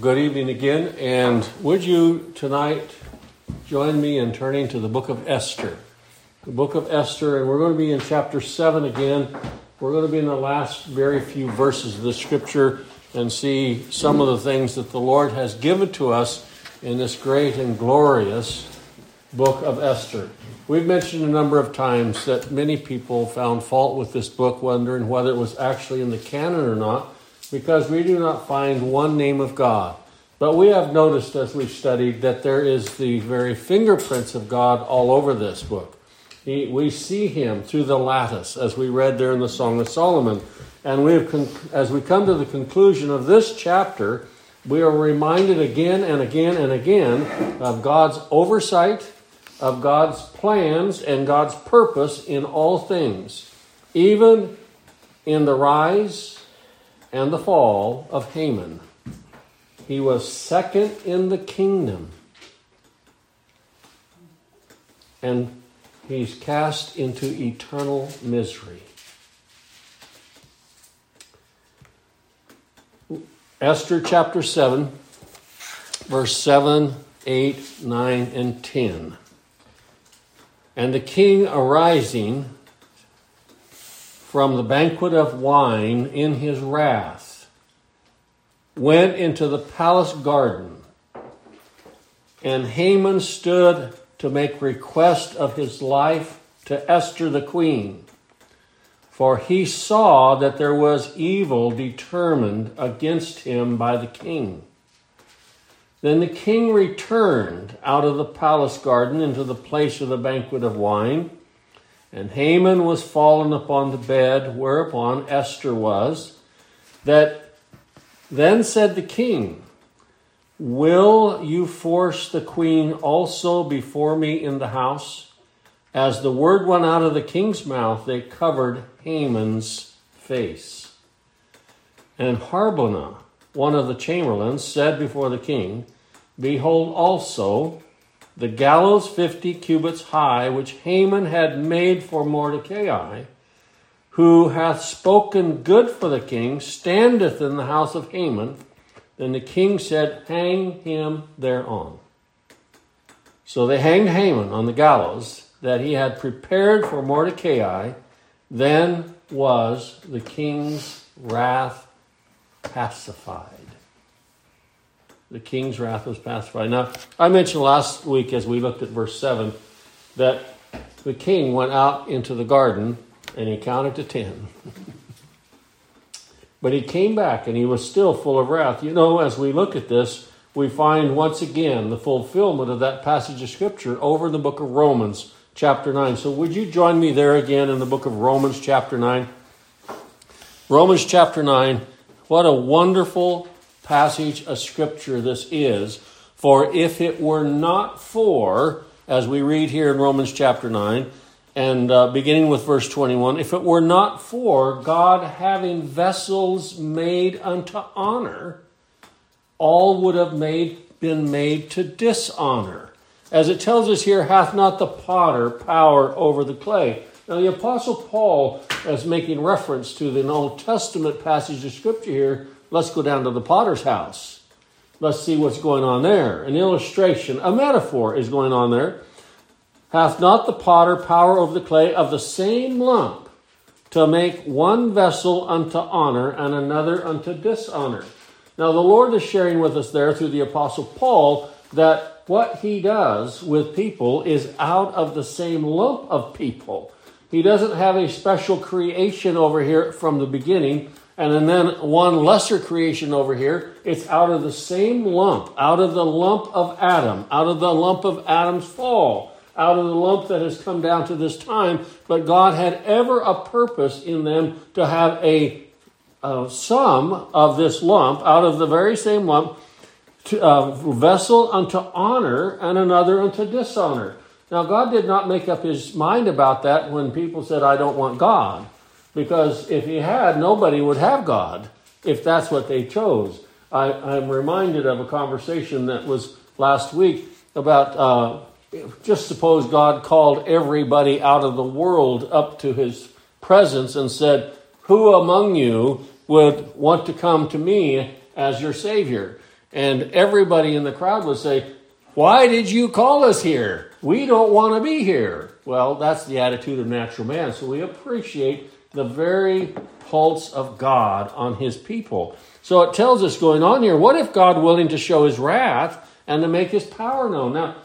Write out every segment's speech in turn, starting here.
Good evening again, and would you tonight join me in turning to the book of Esther? The book of Esther, and we're going to be in chapter 7 again. We're going to be in the last very few verses of the scripture and see some of the things that the Lord has given to us in this great and glorious book of Esther. We've mentioned a number of times that many people found fault with this book, wondering whether it was actually in the canon or not because we do not find one name of God. But we have noticed as we've studied that there is the very fingerprints of God all over this book. He, we see him through the lattice, as we read there in the Song of Solomon. And we have, as we come to the conclusion of this chapter, we are reminded again and again and again of God's oversight, of God's plans, and God's purpose in all things, even in the rise and the fall of Haman. He was second in the kingdom. And he's cast into eternal misery. Esther chapter 7, verse 7, 8, 9, and 10. And the king arising from the banquet of wine in his wrath, went into the palace garden, and Haman stood to make request of his life to Esther the queen. For he saw that there was evil determined against him by the king. Then the king returned out of the palace garden into the place of the banquet of wine and Haman was fallen upon the bed whereupon Esther was. That then said the king, Will you force the queen also before me in the house? As the word went out of the king's mouth, they covered Haman's face. And Harbonah, one of the chamberlains, said before the king, Behold also, the gallows fifty cubits high, which Haman had made for Mordecai, who hath spoken good for the king, standeth in the house of Haman. Then the king said, Hang him thereon. So they hanged Haman on the gallows that he had prepared for Mordecai. Then was the king's wrath pacified the king's wrath was pacified. Now, I mentioned last week as we looked at verse 7 that the king went out into the garden and he counted to 10. but he came back and he was still full of wrath. You know, as we look at this, we find once again the fulfillment of that passage of Scripture over in the book of Romans, chapter 9. So, would you join me there again in the book of Romans, chapter 9? Romans, chapter 9. What a wonderful passage of Scripture this is. For if it were not for, as we read here in Romans chapter 9, and uh, beginning with verse 21, if it were not for God having vessels made unto honor, all would have made, been made to dishonor. As it tells us here, hath not the potter power over the clay. Now, the Apostle Paul is making reference to the Old Testament passage of Scripture here Let's go down to the potter's house. Let's see what's going on there. An illustration, a metaphor is going on there. Hath not the potter power over the clay of the same lump to make one vessel unto honor and another unto dishonor? Now, the Lord is sharing with us there through the Apostle Paul that what he does with people is out of the same lump of people. He doesn't have a special creation over here from the beginning and then one lesser creation over here. It's out of the same lump, out of the lump of Adam, out of the lump of Adam's fall, out of the lump that has come down to this time. But God had ever a purpose in them to have a, a sum of this lump, out of the very same lump, to, a vessel unto honor and another unto dishonor. Now, God did not make up his mind about that when people said, I don't want God. Because if he had, nobody would have God if that's what they chose. I, am reminded of a conversation that was last week about uh, just suppose God called everybody out of the world up to his presence and said, Who among you would want to come to me as your Savior? And everybody in the crowd would say, Why did you call us here? We don't want to be here. Well, that's the attitude of natural man. So we appreciate the very pulse of God on his people. So it tells us going on here, what if God willing to show his wrath and to make his power known? Now,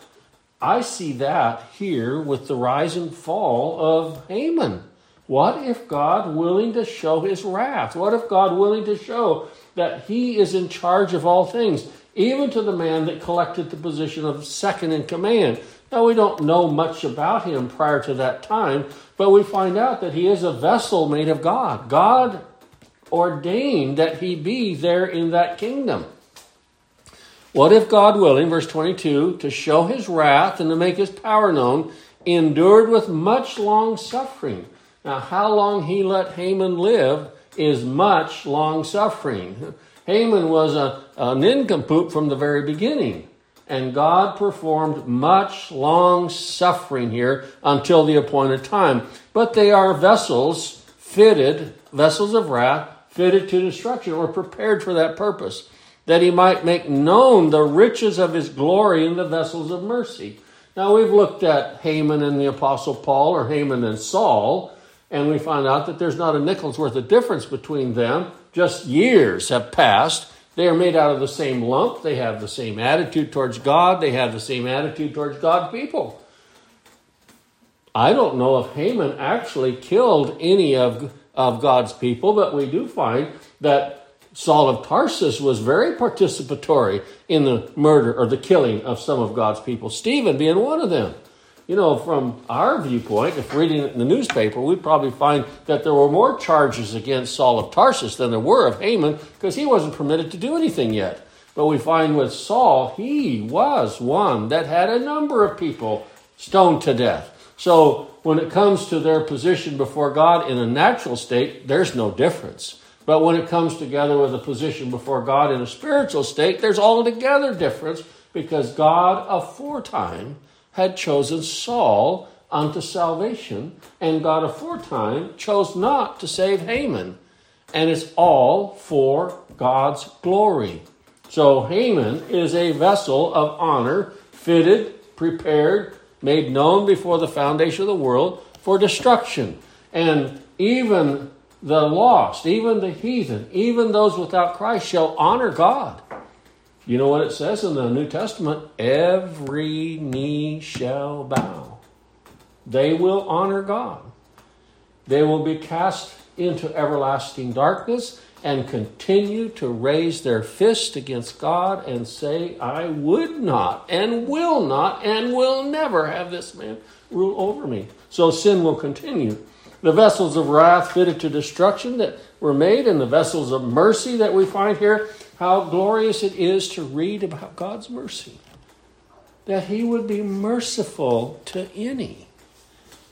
I see that here with the rise and fall of Haman. What if God willing to show his wrath? What if God willing to show that he is in charge of all things, even to the man that collected the position of second in command? Now, we don't know much about him prior to that time, but we find out that he is a vessel made of God. God ordained that he be there in that kingdom. What if God willing, verse 22, to show his wrath and to make his power known, endured with much long suffering? Now, how long he let Haman live is much long suffering. Haman was a, a nincompoop from the very beginning. And God performed much long suffering here until the appointed time. But they are vessels fitted, vessels of wrath, fitted to destruction, or prepared for that purpose that he might make known the riches of his glory in the vessels of mercy. Now, we've looked at Haman and the Apostle Paul, or Haman and Saul, and we find out that there's not a nickel's worth of difference between them. Just years have passed. They are made out of the same lump. They have the same attitude towards God. They have the same attitude towards God's people. I don't know if Haman actually killed any of, of God's people, but we do find that Saul of Tarsus was very participatory in the murder or the killing of some of God's people, Stephen being one of them. You know, from our viewpoint, if reading it in the newspaper, we'd probably find that there were more charges against Saul of Tarsus than there were of Haman because he wasn't permitted to do anything yet. But we find with Saul, he was one that had a number of people stoned to death. So when it comes to their position before God in a natural state, there's no difference. But when it comes together with a position before God in a spiritual state, there's altogether difference because God aforetime had chosen Saul unto salvation, and God aforetime chose not to save Haman. And it's all for God's glory. So Haman is a vessel of honor, fitted, prepared, made known before the foundation of the world for destruction. And even the lost, even the heathen, even those without Christ shall honor God. You know what it says in the New Testament? Every knee shall bow. They will honor God. They will be cast into everlasting darkness and continue to raise their fist against God and say, I would not and will not and will never have this man rule over me. So sin will continue the vessels of wrath fitted to destruction that were made, and the vessels of mercy that we find here. How glorious it is to read about God's mercy. That He would be merciful to any.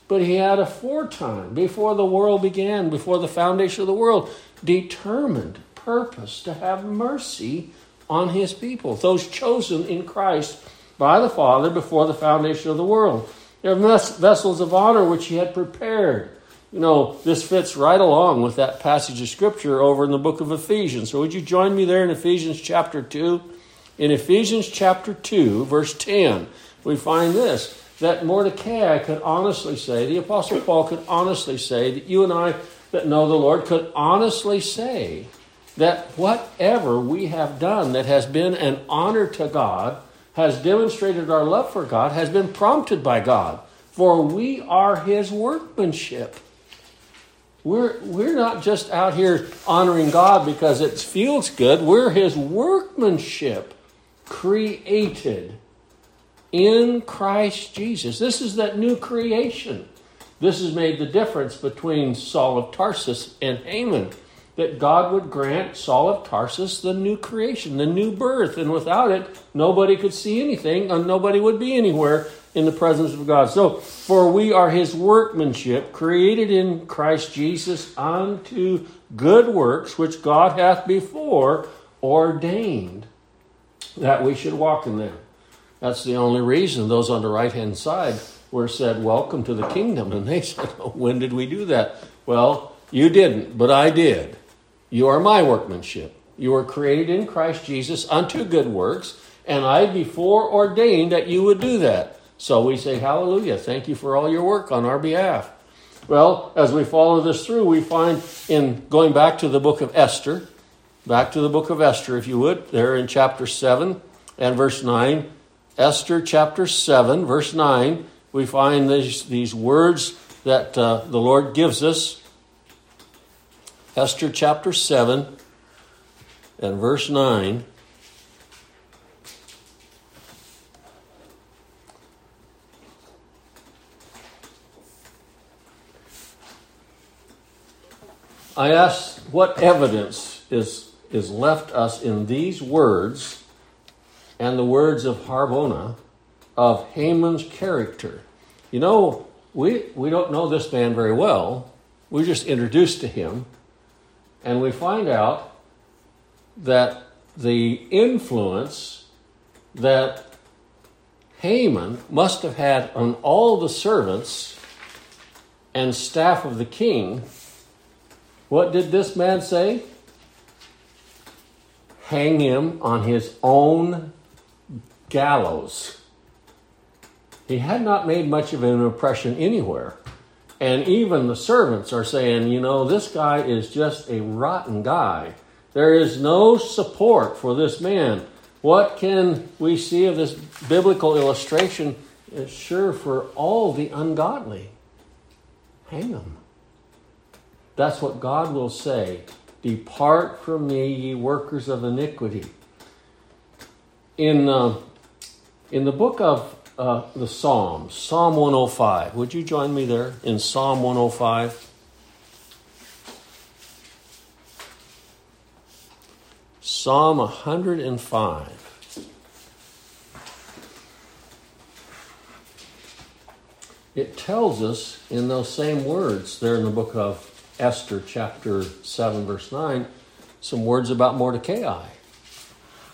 But He had aforetime, before the world began, before the foundation of the world, determined purpose to have mercy on His people, those chosen in Christ by the Father before the foundation of the world. They're vessels of honor which He had prepared you know, this fits right along with that passage of scripture over in the book of Ephesians. So would you join me there in Ephesians chapter 2? In Ephesians chapter 2, verse 10, we find this that Mordecai could honestly say, the Apostle Paul could honestly say, that you and I that know the Lord could honestly say that whatever we have done that has been an honor to God, has demonstrated our love for God, has been prompted by God. For we are his workmanship we're, we're not just out here honoring God because it feels good. We're His workmanship, created in Christ Jesus. This is that new creation. This has made the difference between Saul of Tarsus and Haman. That God would grant Saul of Tarsus the new creation, the new birth, and without it, nobody could see anything and nobody would be anywhere in the presence of God. So, for we are his workmanship, created in Christ Jesus unto good works, which God hath before ordained that we should walk in them. That's the only reason those on the right hand side were said, Welcome to the kingdom. And they said, oh, When did we do that? Well, you didn't, but I did. You are my workmanship. You were created in Christ Jesus unto good works, and I before ordained that you would do that. So we say, Hallelujah. Thank you for all your work on our behalf. Well, as we follow this through, we find in going back to the book of Esther, back to the book of Esther, if you would, there in chapter 7 and verse 9. Esther chapter 7, verse 9, we find these, these words that uh, the Lord gives us. Esther chapter 7 and verse 9. I ask what evidence is, is left us in these words and the words of Harbona of Haman's character. You know, we, we don't know this man very well. We're just introduced to him, and we find out that the influence that Haman must have had on all the servants and staff of the king what did this man say? Hang him on his own gallows. He had not made much of an impression anywhere. And even the servants are saying, you know, this guy is just a rotten guy. There is no support for this man. What can we see of this biblical illustration? It's sure for all the ungodly. Hang them. That's what God will say. Depart from me, ye workers of iniquity. In, uh, in the book of uh, the Psalms, Psalm 105, would you join me there in Psalm 105? Psalm 105. It tells us in those same words there in the book of Esther chapter 7, verse 9, some words about Mordecai.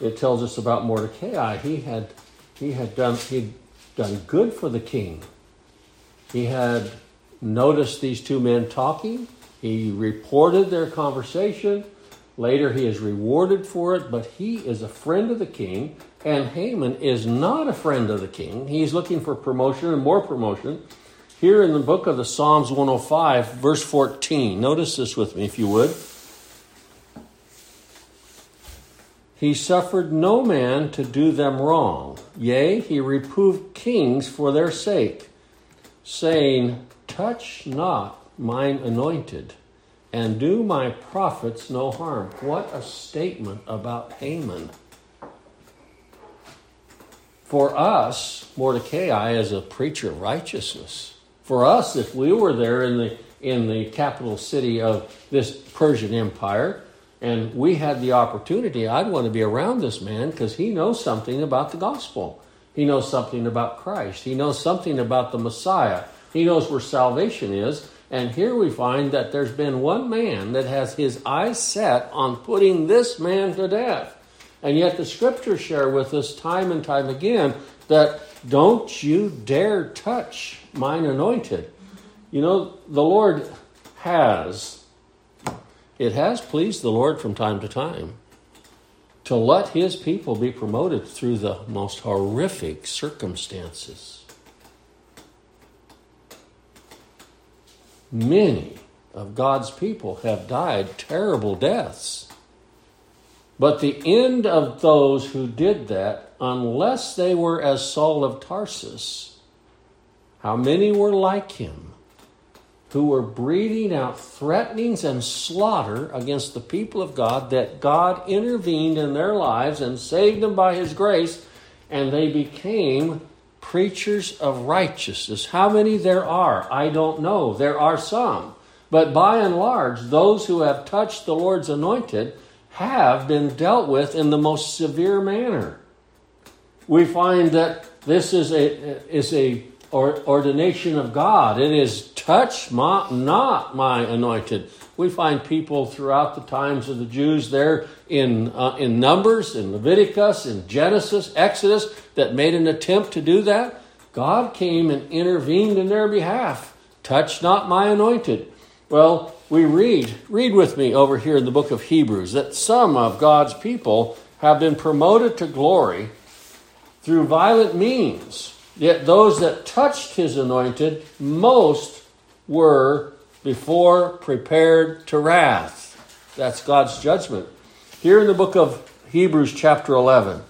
It tells us about Mordecai. He had he had done he'd done good for the king. He had noticed these two men talking. He reported their conversation. Later, he is rewarded for it, but he is a friend of the king, and Haman is not a friend of the king. He's looking for promotion and more promotion. Here in the book of the Psalms 105, verse 14, notice this with me if you would. He suffered no man to do them wrong. Yea, he reproved kings for their sake, saying, Touch not mine anointed, and do my prophets no harm. What a statement about Haman. For us, Mordecai is a preacher of righteousness for us, if we were there in the in the capital city of this Persian Empire, and we had the opportunity, I'd want to be around this man because he knows something about the gospel. He knows something about Christ. He knows something about the Messiah. He knows where salvation is. And here we find that there's been one man that has his eyes set on putting this man to death. And yet the scriptures share with us time and time again that don't you dare touch mine anointed. You know, the Lord has, it has pleased the Lord from time to time to let his people be promoted through the most horrific circumstances. Many of God's people have died terrible deaths. But the end of those who did that, unless they were as Saul of Tarsus, how many were like him who were breathing out threatenings and slaughter against the people of God that God intervened in their lives and saved them by his grace, and they became preachers of righteousness. How many there are, I don't know. There are some. But by and large, those who have touched the Lord's anointed have been dealt with in the most severe manner. We find that this is a, is a ordination of God. It is touch my, not my anointed. We find people throughout the times of the Jews there in, uh, in Numbers, in Leviticus, in Genesis, Exodus, that made an attempt to do that. God came and intervened in their behalf. Touch not my anointed. Well, we read, read with me over here in the book of Hebrews, that some of God's people have been promoted to glory through violent means. Yet those that touched his anointed, most were before prepared to wrath. That's God's judgment. Here in the book of Hebrews, chapter 11,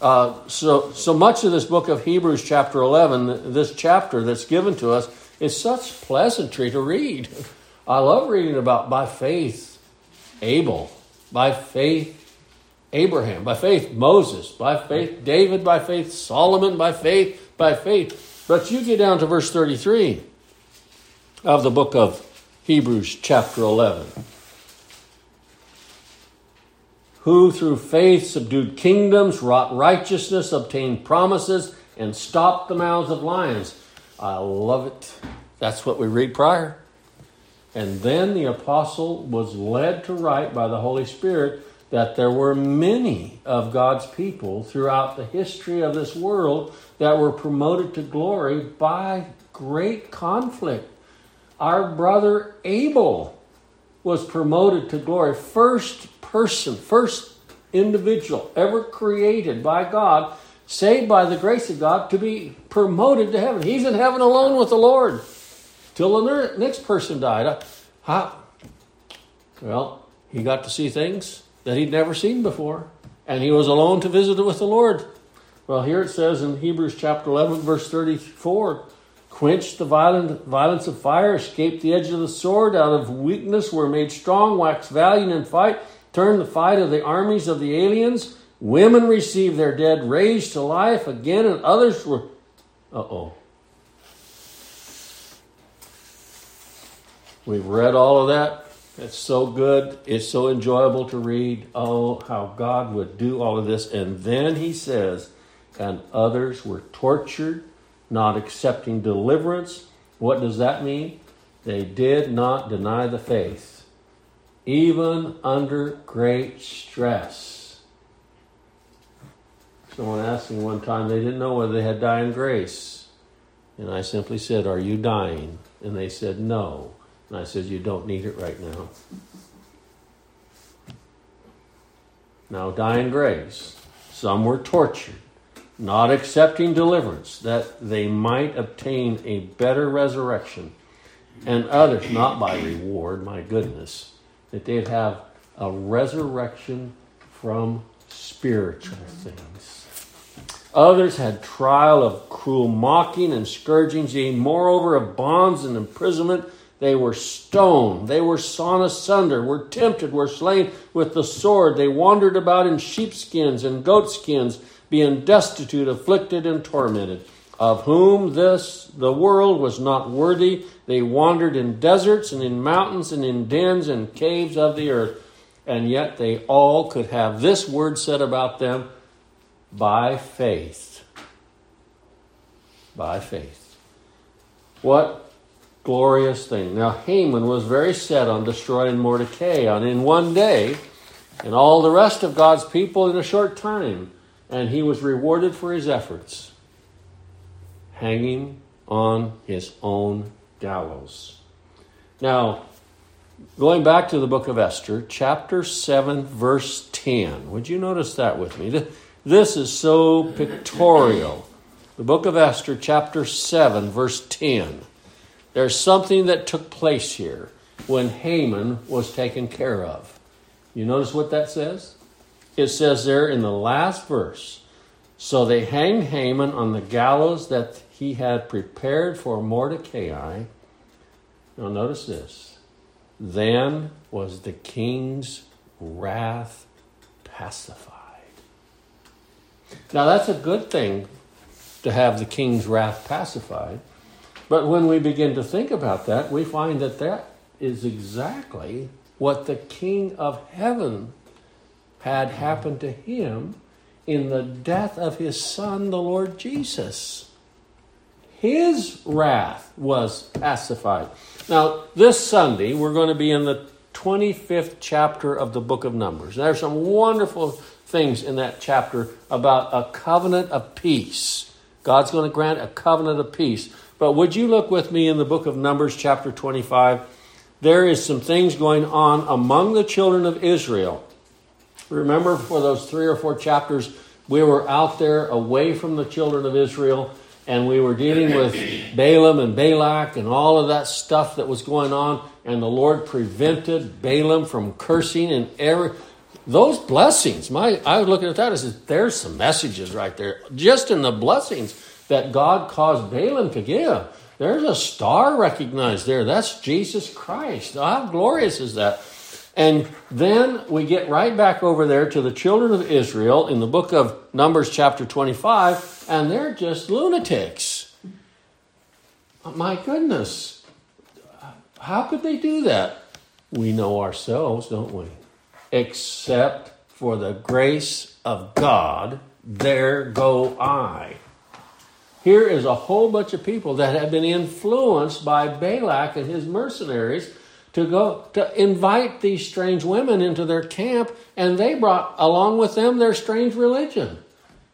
uh, so, so much of this book of Hebrews, chapter 11, this chapter that's given to us, is such pleasantry to read. I love reading about by faith Abel, by faith Abraham, by faith Moses, by faith David, by faith Solomon, by faith, by faith. But you get down to verse 33 of the book of Hebrews, chapter 11 who through faith subdued kingdoms, wrought righteousness, obtained promises, and stopped the mouths of lions. I love it. That's what we read prior. And then the apostle was led to write by the Holy Spirit that there were many of God's people throughout the history of this world that were promoted to glory by great conflict. Our brother Abel was promoted to glory, first person, first individual ever created by God, saved by the grace of God, to be promoted to heaven. He's in heaven alone with the Lord till the next person died. Uh, how? Well, he got to see things that he'd never seen before, and he was alone to visit with the Lord. Well, here it says in Hebrews chapter 11, verse 34 quench the violent, violence of fire, escape the edge of the sword, out of weakness were made strong, waxed valiant in fight, turned the fight of the armies of the aliens. Women received their dead raised to life again, and others were. Uh oh. We've read all of that. It's so good. It's so enjoyable to read. Oh, how God would do all of this. And then he says, and others were tortured, not accepting deliverance. What does that mean? They did not deny the faith even under great stress. Someone asked me one time, they didn't know whether they had dying grace. And I simply said, Are you dying? And they said, No. And I said, You don't need it right now. Now, dying grace. Some were tortured, not accepting deliverance, that they might obtain a better resurrection, and others not by reward, my goodness that they'd have a resurrection from spiritual things. Others had trial of cruel mocking and scourgings, yea, moreover of bonds and imprisonment. They were stoned, they were sawn asunder, were tempted, were slain with the sword. They wandered about in sheepskins and goatskins, being destitute, afflicted, and tormented of whom this the world was not worthy. They wandered in deserts and in mountains and in dens and caves of the earth, and yet they all could have this word said about them by faith. By faith. What glorious thing. Now, Haman was very set on destroying Mordecai on in one day, and all the rest of God's people in a short time, and he was rewarded for his efforts hanging on his own gallows. Now, going back to the book of Esther, chapter 7, verse 10. Would you notice that with me? This is so pictorial. The book of Esther, chapter 7, verse 10. There's something that took place here when Haman was taken care of. You notice what that says? It says there in the last verse So they hanged Haman on the gallows that he had prepared for Mordecai. Now, notice this. Then was the king's wrath pacified. Now, that's a good thing to have the king's wrath pacified. But when we begin to think about that, we find that that is exactly what the king of heaven had happened to him in the death of his son, the Lord Jesus his wrath was pacified. Now, this Sunday, we're going to be in the 25th chapter of the book of Numbers. There's some wonderful things in that chapter about a covenant of peace. God's going to grant a covenant of peace. But would you look with me in the book of Numbers, chapter 25, there is some things going on among the children of Israel. Remember, for those three or four chapters, we were out there away from the children of Israel and we were dealing with Balaam and Balak and all of that stuff that was going on, and the Lord prevented Balaam from cursing and every those blessings. My I was looking at that and said, there's some messages right there. Just in the blessings that God caused Balaam to give. There's a star recognized there. That's Jesus Christ. How glorious is that? And then we get right back over there to the children of Israel in the book of Numbers, chapter 25, and they're just lunatics. My goodness. How could they do that? We know ourselves, don't we? Except for the grace of God, there go I. Here is a whole bunch of people that have been influenced by Balak and his mercenaries to go to invite these strange women into their camp, and they brought along with them their strange religion.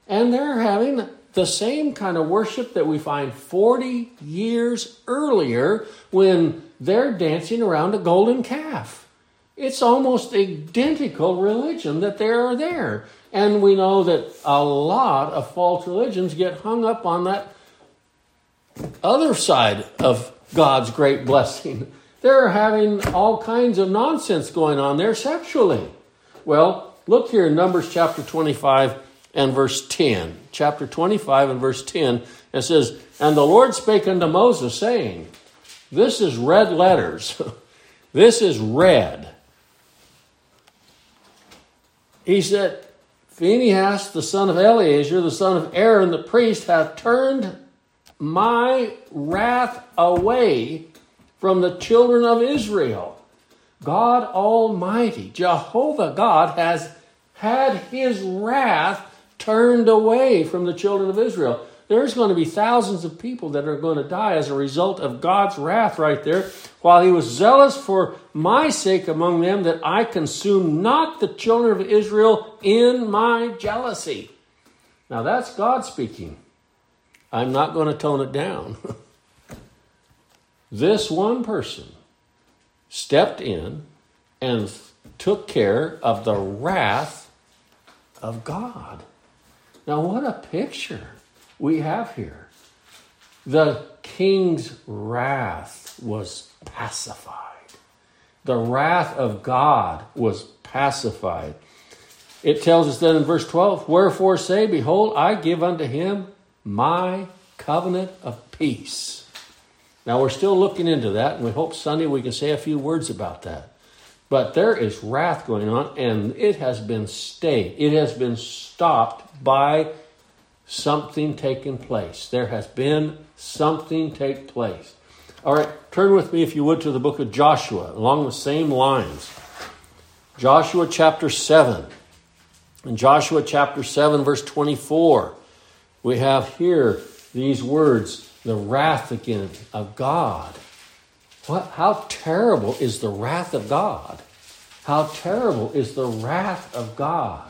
And they're having the same kind of worship that we find 40 years earlier when they're dancing around a golden calf. It's almost identical religion that they are there. And we know that a lot of false religions get hung up on that other side of God's great blessing. They're having all kinds of nonsense going on there sexually. Well, look here in Numbers chapter 25 and verse 10. Chapter 25 and verse 10, it says, And the Lord spake unto Moses, saying, This is red letters. this is red. He said, Phinehas, the son of Eleazar, the son of Aaron, the priest, hath turned my wrath away from the children of Israel. God Almighty, Jehovah God, has had his wrath turned away from the children of Israel. There's going to be thousands of people that are going to die as a result of God's wrath right there. While he was zealous for my sake among them, that I consume not the children of Israel in my jealousy. Now that's God speaking. I'm not going to tone it down. this one person stepped in and took care of the wrath of God. Now, what a picture we have here. The king's wrath was pacified, the wrath of God was pacified. It tells us then in verse 12, Wherefore say, Behold, I give unto him my covenant of peace. Now, we're still looking into that, and we hope Sunday we can say a few words about that. But there is wrath going on, and it has been stayed. It has been stopped by something taking place. There has been something take place. All right, turn with me, if you would, to the book of Joshua, along the same lines. Joshua chapter 7. In Joshua chapter 7, verse 24, we have here these words the wrath again of God. What, how terrible is the wrath of God? How terrible is the wrath of God?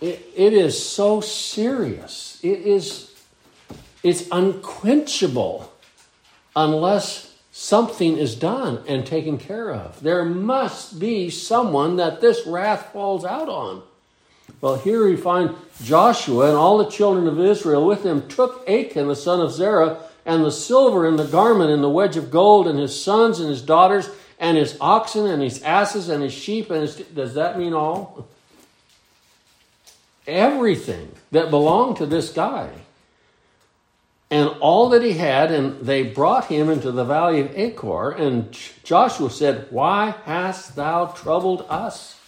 It, it is so serious. It is it's unquenchable unless something is done and taken care of. There must be someone that this wrath falls out on. Well, here we find Joshua and all the children of Israel with him took Achan, the son of Zerah, and the silver and the garment and the wedge of gold, and his sons and his daughters, and his oxen and his asses and his sheep. And his, does that mean all? Everything that belonged to this guy. And all that he had, and they brought him into the valley of Achor. And Joshua said, Why hast thou troubled us?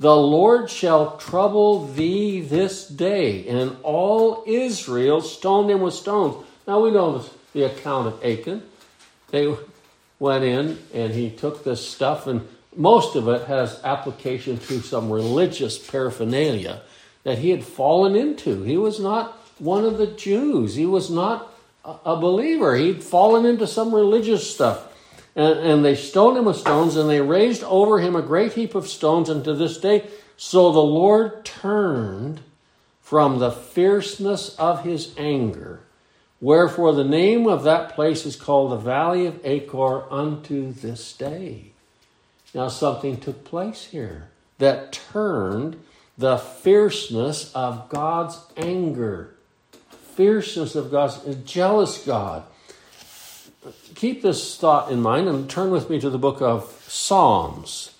The Lord shall trouble thee this day. And all Israel stoned him with stones. Now we know the account of Achan. They went in and he took this stuff, and most of it has application to some religious paraphernalia that he had fallen into. He was not one of the Jews, he was not a believer. He'd fallen into some religious stuff. And, and they stoned him with stones, and they raised over him a great heap of stones, and to this day, so the Lord turned from the fierceness of his anger Wherefore the name of that place is called the Valley of Achor unto this day. Now something took place here that turned the fierceness of God's anger, fierceness of God's jealous God. Keep this thought in mind and turn with me to the book of Psalms.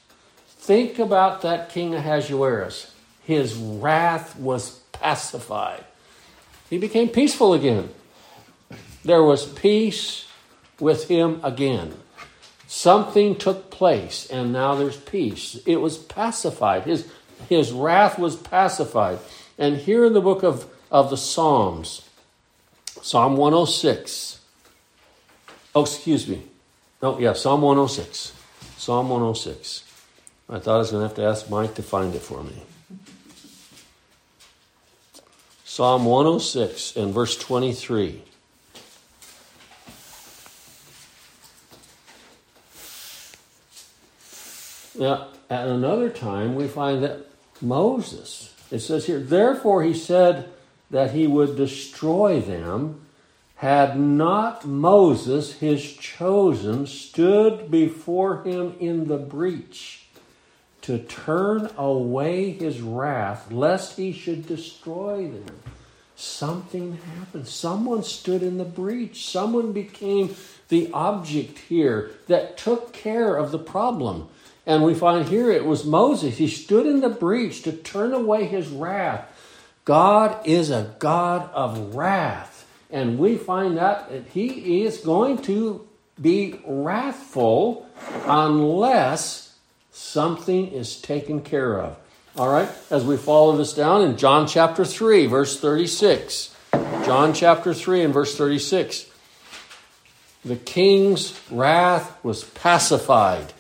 Think about that King Ahasuerus. His wrath was pacified. He became peaceful again. There was peace with him again. Something took place, and now there's peace. It was pacified. His, his wrath was pacified. And here in the book of, of the Psalms, Psalm 106. Oh, excuse me. No, yeah, Psalm 106. Psalm 106. I thought I was going to have to ask Mike to find it for me. Psalm 106 and verse 23. Now, at another time, we find that Moses, it says here, therefore he said that he would destroy them, had not Moses, his chosen, stood before him in the breach to turn away his wrath, lest he should destroy them. Something happened. Someone stood in the breach. Someone became the object here that took care of the problem. And we find here it was Moses. He stood in the breach to turn away his wrath. God is a God of wrath. And we find that he is going to be wrathful unless something is taken care of. All right, as we follow this down in John chapter 3, verse 36. John chapter 3 and verse 36. The king's wrath was pacified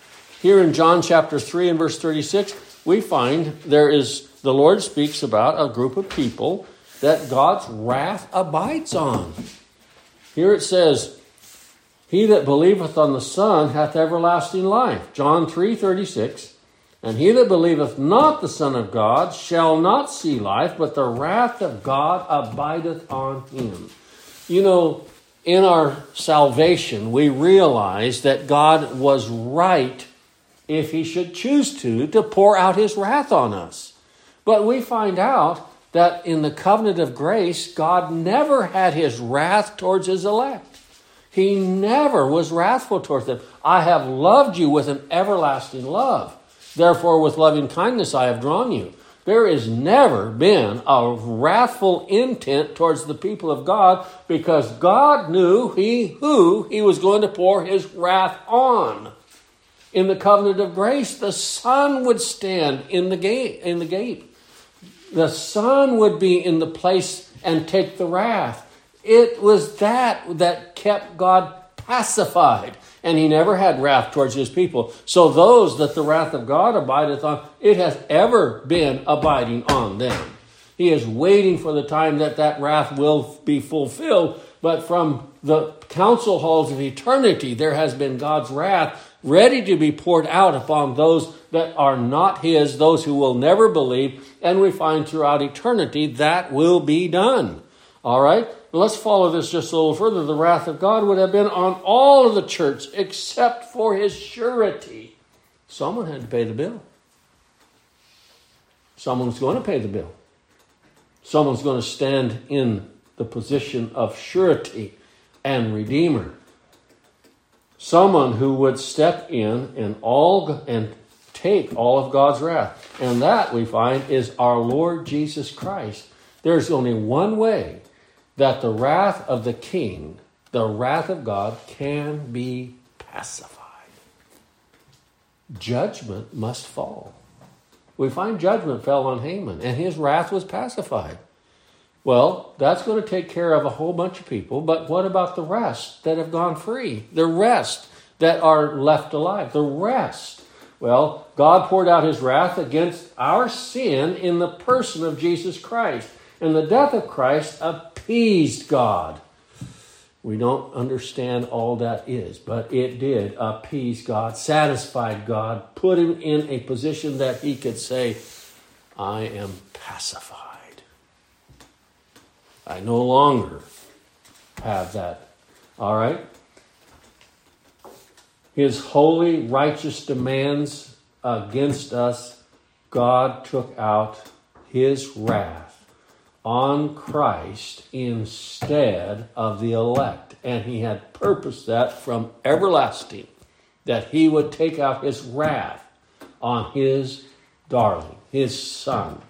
here in John chapter 3 and verse 36, we find there is, the Lord speaks about a group of people that God's wrath abides on. Here it says, He that believeth on the Son hath everlasting life. John 3 36. And he that believeth not the Son of God shall not see life, but the wrath of God abideth on him. You know, in our salvation, we realize that God was right if he should choose to, to pour out his wrath on us. But we find out that in the covenant of grace, God never had his wrath towards his elect. He never was wrathful towards them. I have loved you with an everlasting love. Therefore, with loving kindness I have drawn you. There has never been a wrathful intent towards the people of God because God knew he who he was going to pour his wrath on in the covenant of grace, the Son would stand in the gate. In the gate, the Son would be in the place and take the wrath. It was that that kept God pacified, and He never had wrath towards His people. So those that the wrath of God abideth on, it has ever been abiding on them. He is waiting for the time that that wrath will be fulfilled. But from the council halls of eternity, there has been God's wrath ready to be poured out upon those that are not His, those who will never believe. And we find throughout eternity that will be done. All right? Let's follow this just a little further. The wrath of God would have been on all of the church except for His surety. Someone had to pay the bill. Someone's going to pay the bill. Someone's going to stand in the position of surety and redeemer someone who would step in and all and take all of God's wrath. And that we find is our Lord Jesus Christ. There's only one way that the wrath of the king, the wrath of God, can be pacified. Judgment must fall. We find judgment fell on Haman, and his wrath was pacified. Well, that's going to take care of a whole bunch of people, but what about the rest that have gone free? The rest that are left alive? The rest. Well, God poured out his wrath against our sin in the person of Jesus Christ. And the death of Christ appeased God. We don't understand all that is, but it did appease God, satisfied God, put him in a position that he could say, I am pacified. I no longer have that. All right? His holy, righteous demands against us, God took out his wrath on Christ instead of the elect. And he had purposed that from everlasting, that he would take out his wrath on his darling, his son.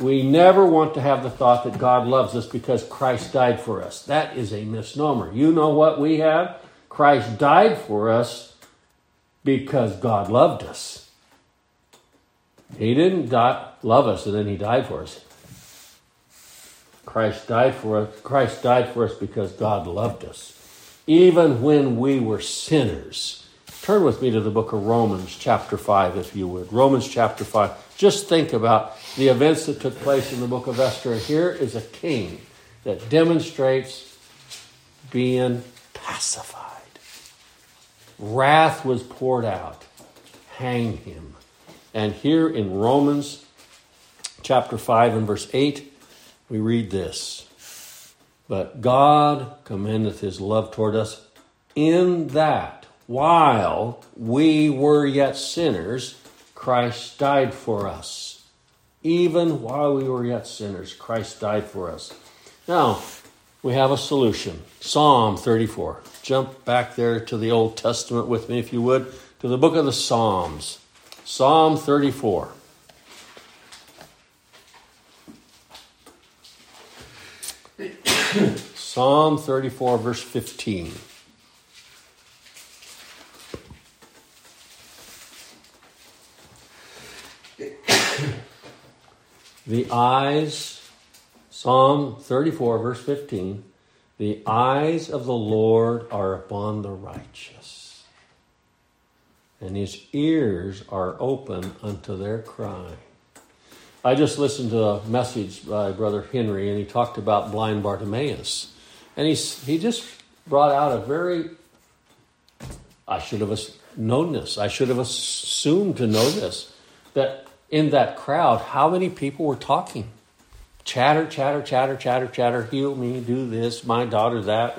We never want to have the thought that God loves us because Christ died for us. That is a misnomer. You know what we have? Christ died for us because God loved us. He didn't die, love us and then he died for us. Christ died for us. Christ died for us because God loved us. Even when we were sinners. Turn with me to the book of Romans, chapter 5, if you would. Romans, chapter 5. Just think about the events that took place in the book of Esther. Here is a king that demonstrates being pacified. Wrath was poured out. Hang him. And here in Romans chapter 5 and verse 8, we read this But God commendeth his love toward us in that while we were yet sinners, Christ died for us. Even while we were yet sinners, Christ died for us. Now, we have a solution. Psalm 34. Jump back there to the Old Testament with me, if you would, to the book of the Psalms. Psalm 34. Psalm 34, verse 15. The eyes, Psalm 34, verse 15, the eyes of the Lord are upon the righteous, and his ears are open unto their cry. I just listened to a message by Brother Henry, and he talked about blind Bartimaeus. And he, he just brought out a very, I should have known this, I should have assumed to know this, that in that crowd, how many people were talking? Chatter, chatter, chatter, chatter, chatter, heal me, do this, my daughter that.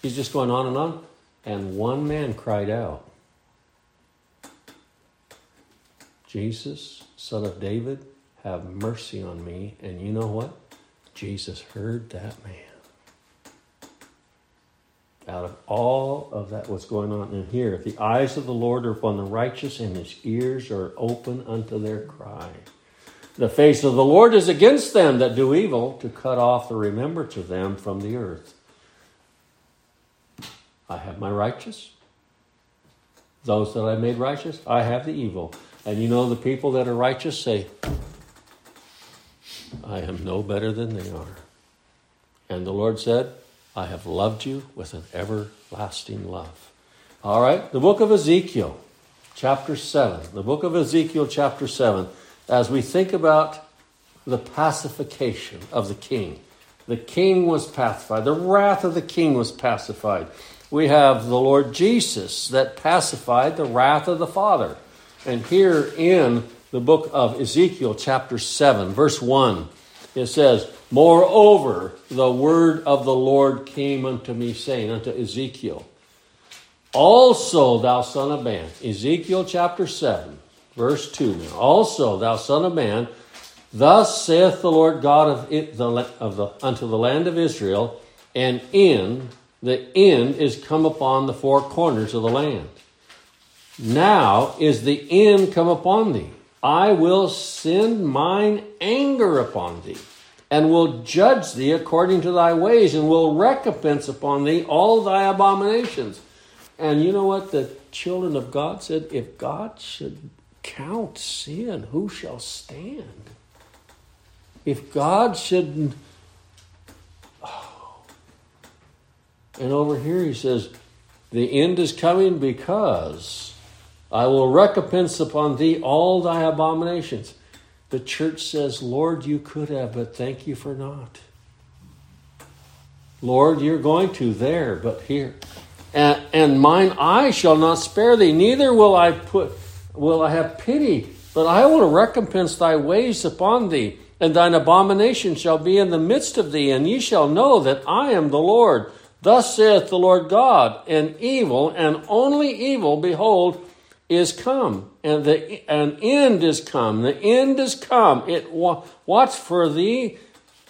He's just going on and on. And one man cried out, Jesus, son of David, have mercy on me. And you know what? Jesus heard that man. Out of all of that, what's going on in here, the eyes of the Lord are upon the righteous, and his ears are open unto their cry. The face of the Lord is against them that do evil, to cut off the remembrance of them from the earth. I have my righteous. Those that I made righteous, I have the evil. And you know, the people that are righteous say, I am no better than they are. And the Lord said, I have loved you with an everlasting love. All right, the book of Ezekiel, chapter 7. The book of Ezekiel, chapter 7. As we think about the pacification of the king, the king was pacified, the wrath of the king was pacified. We have the Lord Jesus that pacified the wrath of the Father. And here in the book of Ezekiel, chapter 7, verse 1. It says, Moreover, the word of the Lord came unto me, saying, unto Ezekiel, Also, thou son of man, Ezekiel chapter 7, verse 2 now. Also, thou son of man, thus saith the Lord God of, it, the, of the, unto the land of Israel, and in the end is come upon the four corners of the land. Now is the end come upon thee I will send mine anger upon thee, and will judge thee according to thy ways, and will recompense upon thee all thy abominations. And you know what the children of God said? If God should count sin, who shall stand? If God should. Oh. And over here he says, the end is coming because I will recompense upon thee all thy abominations. The church says, Lord, you could have, but thank you for not. Lord, you're going to there, but here. And, and mine eye shall not spare thee, neither will I put will I have pity, but I will recompense thy ways upon thee. and thine abomination shall be in the midst of thee, and ye shall know that I am the Lord. Thus saith the Lord God, and evil, and only evil, behold, is come, and the an end is come. The end is come. It watch for thee.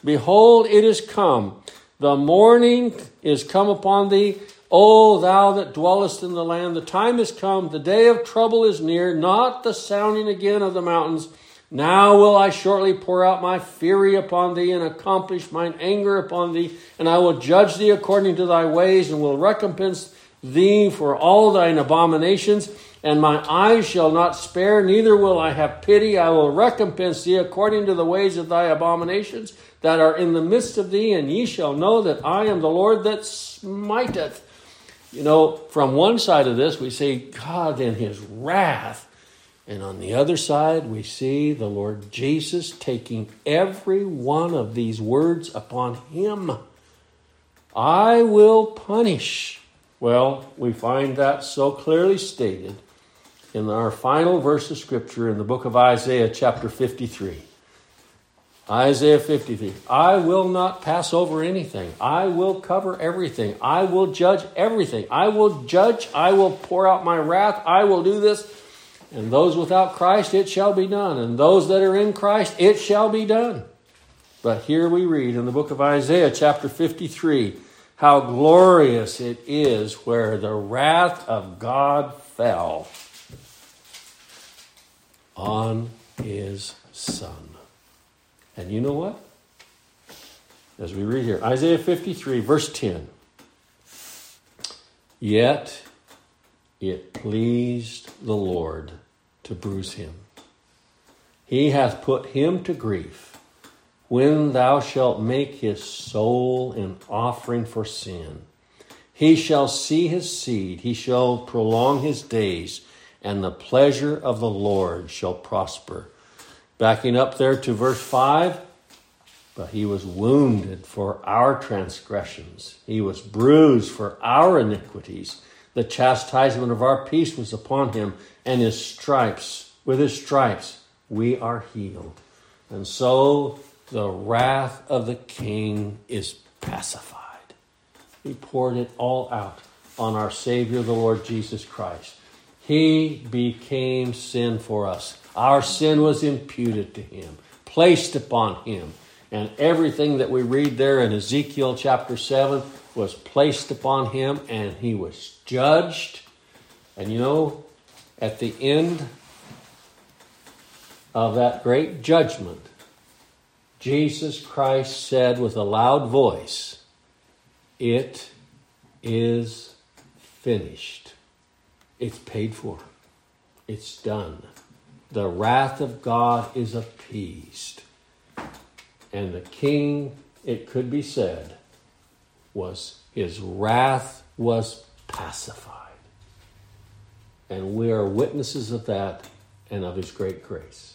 Behold, it is come. The morning is come upon thee. O thou that dwellest in the land, the time is come. The day of trouble is near. Not the sounding again of the mountains now will I shortly pour out my fury upon thee and accomplish mine anger upon thee, and I will judge thee according to thy ways, and will recompense thee for all thine abominations. And my eyes shall not spare, neither will I have pity. I will recompense thee according to the ways of thy abominations that are in the midst of thee, and ye shall know that I am the Lord that smiteth. You know, from one side of this, we see God in his wrath and on the other side, we see the Lord Jesus taking every one of these words upon him. I will punish. Well, we find that so clearly stated in our final verse of Scripture in the book of Isaiah, chapter 53. Isaiah 53. I will not pass over anything. I will cover everything. I will judge everything. I will judge. I will pour out my wrath. I will do this and those without Christ, it shall be done. And those that are in Christ, it shall be done. But here we read in the book of Isaiah, chapter 53, how glorious it is where the wrath of God fell on his son. And you know what? As we read here, Isaiah 53, verse 10. Yet it pleased the Lord to bruise him. He hath put him to grief when thou shalt make his soul an offering for sin. He shall see his seed, he shall prolong his days, and the pleasure of the Lord shall prosper. Backing up there to verse 5 but he was wounded for our transgressions, he was bruised for our iniquities. The chastisement of our peace was upon him, and his stripes, with his stripes, we are healed. And so the wrath of the king is pacified. He poured it all out on our Savior, the Lord Jesus Christ. He became sin for us. Our sin was imputed to him, placed upon him. And everything that we read there in Ezekiel chapter 7 was placed upon him, and he was judged. And you know, at the end of that great judgment, Jesus Christ said with a loud voice, It is finished. It's paid for. It's done. The wrath of God is appeased. And the king, it could be said, was his wrath was pacified. And we are witnesses of that and of his great grace.